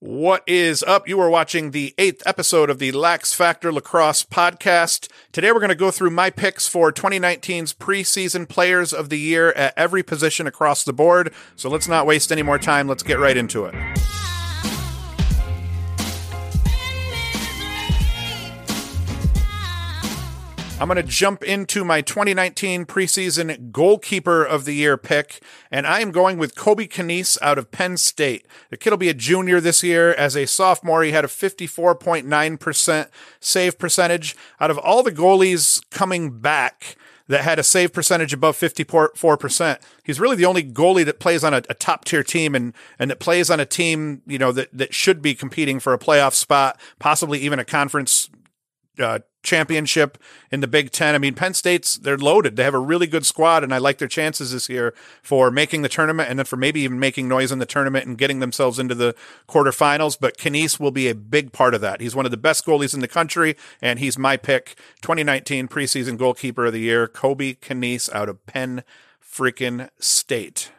What is up? You are watching the eighth episode of the Lax Factor Lacrosse podcast. Today we're going to go through my picks for 2019's preseason players of the year at every position across the board. So let's not waste any more time. Let's get right into it. I'm going to jump into my 2019 preseason goalkeeper of the year pick, and I am going with Kobe Kneese out of Penn State. The kid will be a junior this year. As a sophomore, he had a 54.9% save percentage. Out of all the goalies coming back, that had a save percentage above 54%. He's really the only goalie that plays on a, a, top tier team and, and that plays on a team, you know, that, that should be competing for a playoff spot, possibly even a conference uh, championship in the Big Ten. I mean, Penn State's they're loaded. They have a really good squad, and I like their chances this year for making the tournament and then for maybe even making noise in the tournament and getting themselves into the quarterfinals. But Kneese will be a big part of that. He's one of the best goalies in the country, and he's my pick 2019 preseason goalkeeper of the year, Kobe Kneese out of Penn freaking State.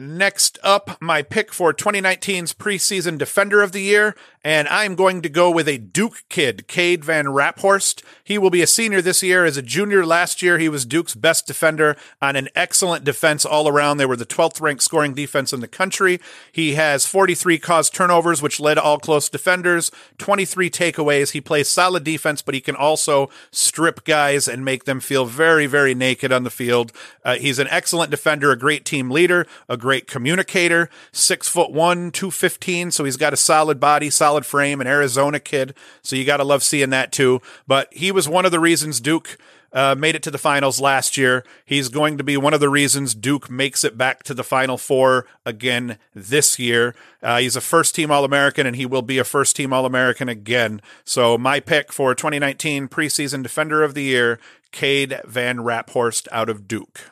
Next up, my pick for 2019's preseason defender of the year, and I'm going to go with a Duke kid, Cade Van Raaphorst. He will be a senior this year. As a junior last year, he was Duke's best defender on an excellent defense all around. They were the 12th ranked scoring defense in the country. He has 43 caused turnovers, which led all close defenders, 23 takeaways. He plays solid defense, but he can also strip guys and make them feel very, very naked on the field. Uh, he's an excellent defender, a great team leader, a great communicator, six foot one, 215. So he's got a solid body, solid frame, an Arizona kid. So you got to love seeing that too. But he was one of the reasons Duke uh, made it to the finals last year. He's going to be one of the reasons Duke makes it back to the Final Four again this year. Uh, he's a first team All American and he will be a first team All American again. So, my pick for 2019 preseason Defender of the Year, Cade Van Raaphorst out of Duke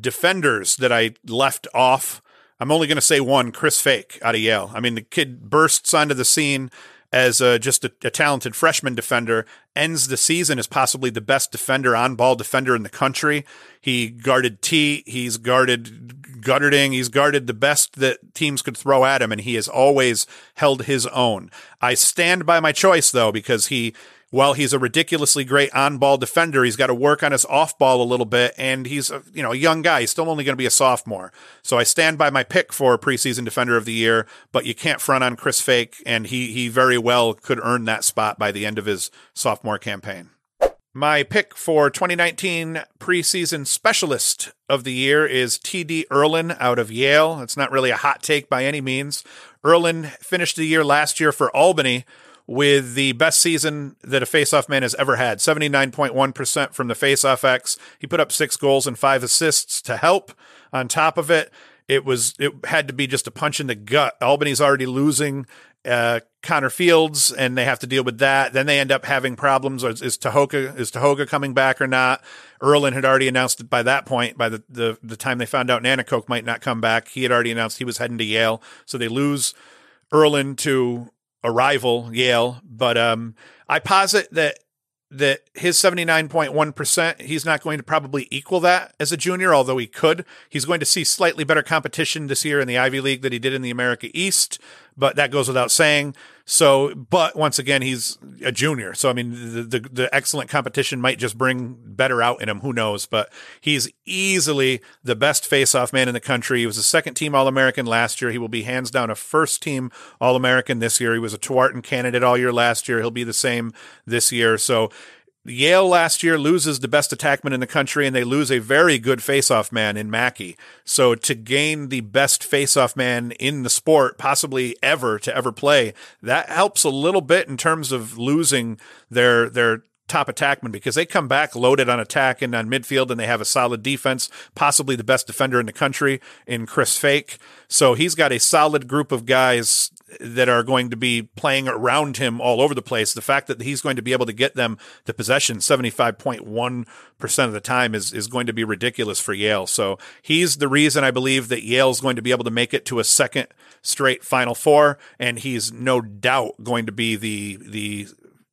defenders that I left off. I'm only going to say one, Chris Fake out of Yale. I mean, the kid bursts onto the scene as uh, just a, a, talented freshman defender, ends the season as possibly the best defender, on ball defender in the country. He guarded Teat, he's guarded Guterding, he's guarded the best that teams could throw at him, and he has always held his own. I stand by my choice though, because he while he's a ridiculously great on-ball defender, he's got to work on his off-ball a little bit, and he's a, you know a young guy. He's still only going to be a sophomore, so I stand by my pick for preseason defender of the year. But you can't front on Chris Fake, and he he very well could earn that spot by the end of his sophomore campaign. My pick for 2019 preseason specialist of the year is TD Ierlan out of Yale. It's not really a hot take by any means. Ierlan finished the year last year for Albany with the best season that a faceoff man has ever had 79.1% from the faceoff X. He put up six goals and five assists to help. On top of it, it was it had to be just a punch in the gut. Albany's already losing uh, Connor Fields, and they have to deal with that. Then they end up having problems. Is, is Tehoka is Tehoka coming back or not? Ierlan had already announced it by that point. By the, the the time they found out Nanticoke might not come back, he had already announced he was heading to Yale. So they lose Ierlan to a rival, Yale. But um, I posit that that his 79.1%, he's not going to probably equal that as a junior, although he could. He's going to see slightly better competition this year in the Ivy League that he did in the America East but that goes without saying. So, but once again, he's a junior. So, I mean, the, the, the, excellent competition might just bring better out in him. Who knows? But he's easily the best faceoff man in the country. He was a second team All American last year. He will be hands down a first team All American this year. He was a Tewaaraton candidate all year last year. He'll be the same this year. So, Yale last year loses the best attackman in the country and they lose a very good faceoff man in Mackie. So to gain the best faceoff man in the sport, possibly ever to ever play, that helps a little bit in terms of losing their, their top attackman because they come back loaded on attack and on midfield and they have a solid defense, possibly the best defender in the country in Chris Fake. So he's got a solid group of guys that are going to be playing around him all over the place. The fact that he's going to be able to get them the possession 75.1% of the time is, is going to be ridiculous for Yale. So he's the reason I believe that Yale's going to be able to make it to a second straight Final Four, and he's no doubt going to be the the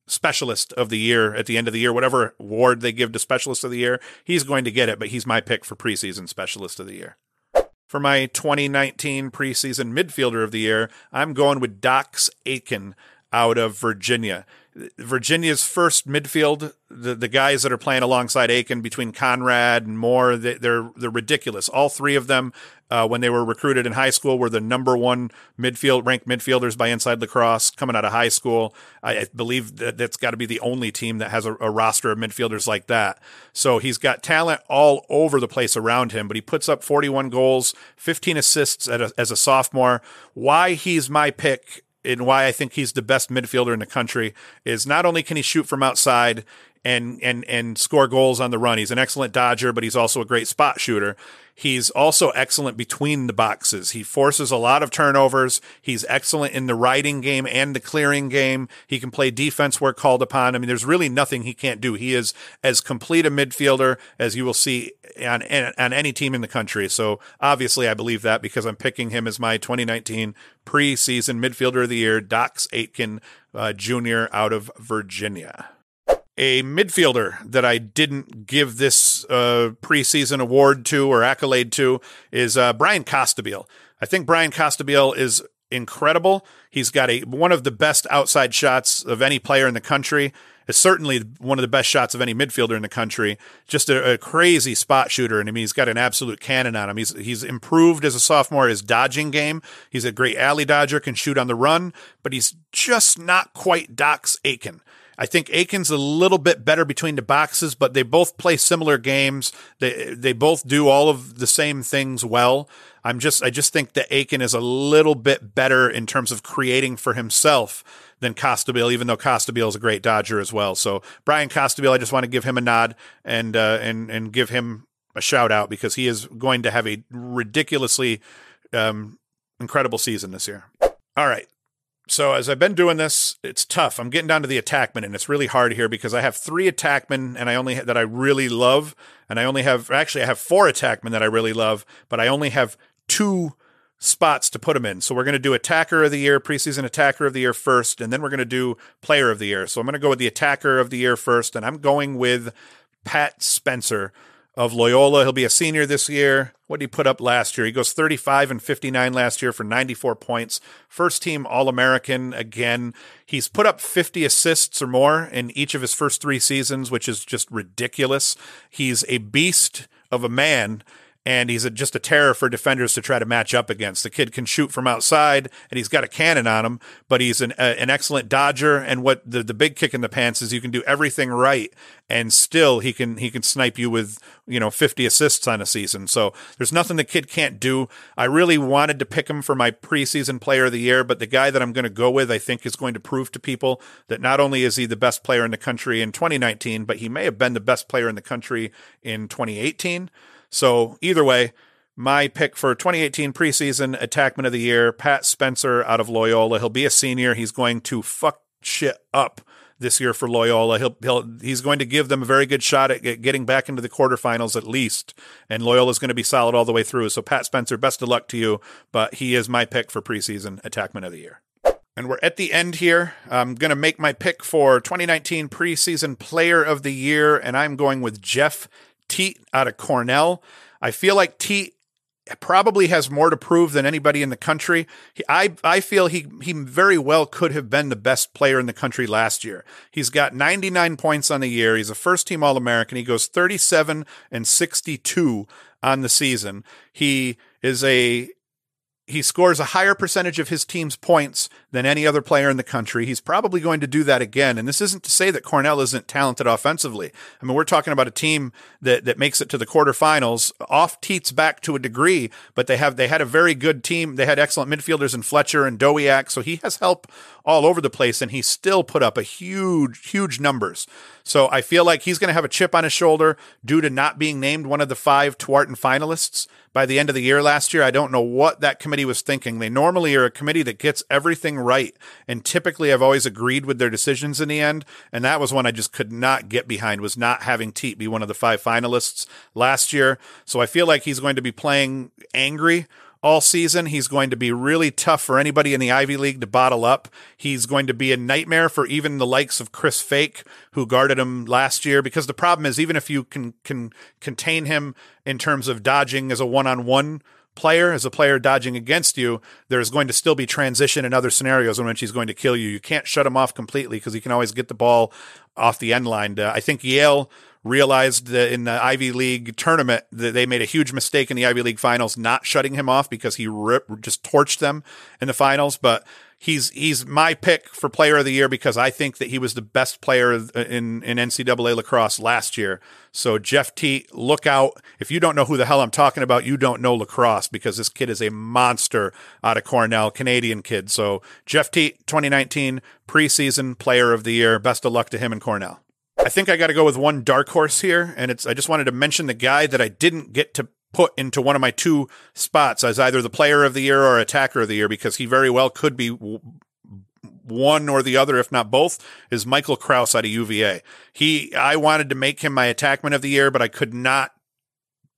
specialist of the year at the end of the year, whatever award they give to specialist of the year, he's going to get it, but he's my pick for preseason specialist of the year. For my 2019 preseason midfielder of the year, I'm going with Dox Aitken out of Virginia. Virginia's first midfield, the, the guys that are playing alongside Aitken between Conrad and Moore, they, are they're ridiculous. All three of them, uh, when they were recruited in high school, were the number one midfield ranked midfielders by Inside Lacrosse coming out of high school. I, I believe that that's got to be the only team that has a, a roster of midfielders like that. So he's got talent all over the place around him, but he puts up 41 goals, 15 assists a, as a sophomore. Why he's my pick and why I think he's the best midfielder in the country is not only can he shoot from outside and and and score goals on the run. He's an excellent dodger, but he's also a great spot shooter. He's also excellent between the boxes. He forces a lot of turnovers. He's excellent in the riding game and the clearing game. He can play defense where called upon. I mean, there's really nothing he can't do. He is as complete a midfielder as you will see on on any team in the country. So obviously, I believe that because I'm picking him as my 2019 preseason midfielder of the year, Dox Aitken uh, Jr. out of Virginia a midfielder that I didn't give this uh, preseason award to or accolade to is uh, Brian Costabile. I think Brian Costabile is incredible. He's got a one of the best outside shots of any player in the country. Is certainly one of the best shots of any midfielder in the country. Just a, a, crazy spot shooter, and I mean he's got an absolute cannon on him. He's he's improved as a sophomore his dodging game. He's a great alley dodger, can shoot on the run, but he's just not quite Dox Aitken. I think Aitken's a little bit better between the boxes, but they both play similar games. They they both do all of the same things well. I'm just I just think that Aitken is a little bit better in terms of creating for himself than Costabile, even though Costabile is a great dodger as well. So Brian Costabile, I just want to give him a nod and uh, and and give him a shout out because he is going to have a ridiculously um, incredible season this year. All right, so as I've been doing this, it's tough. I'm getting down to the attackmen, and it's really hard here because I have three attackmen, and I only that I really love, and I only have actually I have four attackmen that I really love, but I only have two spots to put them in. So we're going to do attacker of the year, preseason attacker of the year first, and then we're going to do player of the year. So I'm going to go with the attacker of the year first, and I'm going with Pat Spencer of Loyola. He'll be a senior this year. What did he put up last year? He goes 35 and 59 last year for 94 points. First team All American again. He's put up 50 assists or more in each of his first three seasons, which is just ridiculous. He's a beast of a man and he's a, just a terror for defenders to try to match up against. The kid can shoot from outside, and he's got a cannon on him, but he's an, a, an excellent dodger. And what the, the big kick in the pants is, you can do everything right, and still he can he can snipe you with you know 50 assists on a season. So there's nothing the kid can't do. I really wanted to pick him for my preseason player of the year, but the guy that I'm going to go with, I think, is going to prove to people that not only is he the best player in the country in 2019, but he may have been the best player in the country in 2018. So either way, my pick for 2018 preseason attackman of the year, Pat Spencer out of Loyola. He'll be a senior. He's going to fuck shit up this year for Loyola. He'll, he'll he's going to give them a very good shot at getting back into the quarterfinals at least. And Loyola is going to be solid all the way through. So Pat Spencer, best of luck to you. But he is my pick for preseason attackman of the year. And we're at the end here. I'm going to make my pick for 2019 preseason player of the year, and I'm going with Jeff Teat out of Cornell. I feel like Teat probably has more to prove than anybody in the country. I I feel he he very well could have been the best player in the country last year. He's got 99 points on the year. He's a first team All American. He goes 37 and 62 on the season. He is a he scores a higher percentage of his team's points than any other player in the country. He's probably going to do that again. And this isn't to say that Cornell isn't talented offensively. I mean, we're talking about a team that, that makes it to the quarterfinals off Teat's back to a degree, but they have, they had a very good team. They had excellent midfielders in Fletcher and Dowiak. So he has help all over the place and he still put up a huge, huge numbers. So I feel like he's going to have a chip on his shoulder due to not being named one of the five Tewaaraton finalists by the end of the year last year. I don't know what that committee was thinking. They normally are a committee that gets everything right. And typically I've always agreed with their decisions in the end. And that was one I just could not get behind was not having Teat be one of the five finalists last year. So I feel like he's going to be playing angry all season. He's going to be really tough for anybody in the Ivy League to bottle up. He's going to be a nightmare for even the likes of Chris Fake, who guarded him last year. Because the problem is, even if you can can contain him in terms of dodging as a one on one player, as a player dodging against you, there's going to still be transition in other scenarios in which he's going to kill you. You can't shut him off completely because he can always get the ball off the end line. Uh, I think Yale realized that in the Ivy League tournament that they made a huge mistake in the Ivy League finals, not shutting him off because he just torched them in the finals. But he's he's my pick for Player of the Year because I think that he was the best player in in NCAA lacrosse last year. So Jeff Teat, look out! If you don't know who the hell I'm talking about, you don't know lacrosse because this kid is a monster out of Cornell, Canadian kid. So Jeff Teat, 2019 preseason Player of the Year. Best of luck to him in Cornell. I think I got to go with one dark horse here, and it's I just wanted to mention the guy that I didn't get to put into one of my two spots as either the player of the year or attacker of the year because he very well could be one or the other, if not both, is Michael Kraus out of UVA. He, I wanted to make him my attackman of the year, but I could not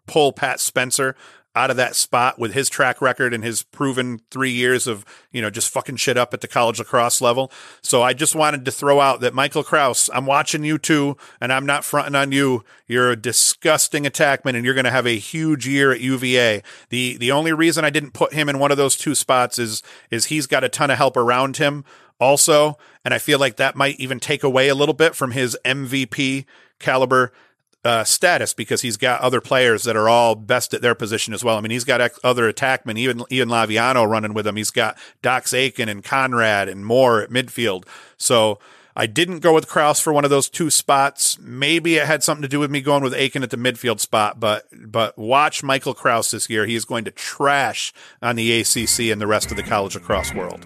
pull Pat Spencer out of that spot with his track record and his proven three years of, you know, just fucking shit up at the college lacrosse level. So I just wanted to throw out that Michael Kraus, I'm watching you too, and I'm not fronting on you. You're a disgusting attackman and you're going to have a huge year at UVA. The, the only reason I didn't put him in one of those two spots is, is he's got a ton of help around him also. And I feel like that might even take away a little bit from his MVP caliber uh, status because he's got other players that are all best at their position as well. I mean, he's got ex- other attackmen, even Ian Laviano running with him. He's got Dox Aitken and Conrad and Moore at midfield. So I didn't go with Kraus for one of those two spots. Maybe it had something to do with me going with Aitken at the midfield spot, but but watch Michael Kraus this year. He is going to trash on the ACC and the rest of the college lacrosse world.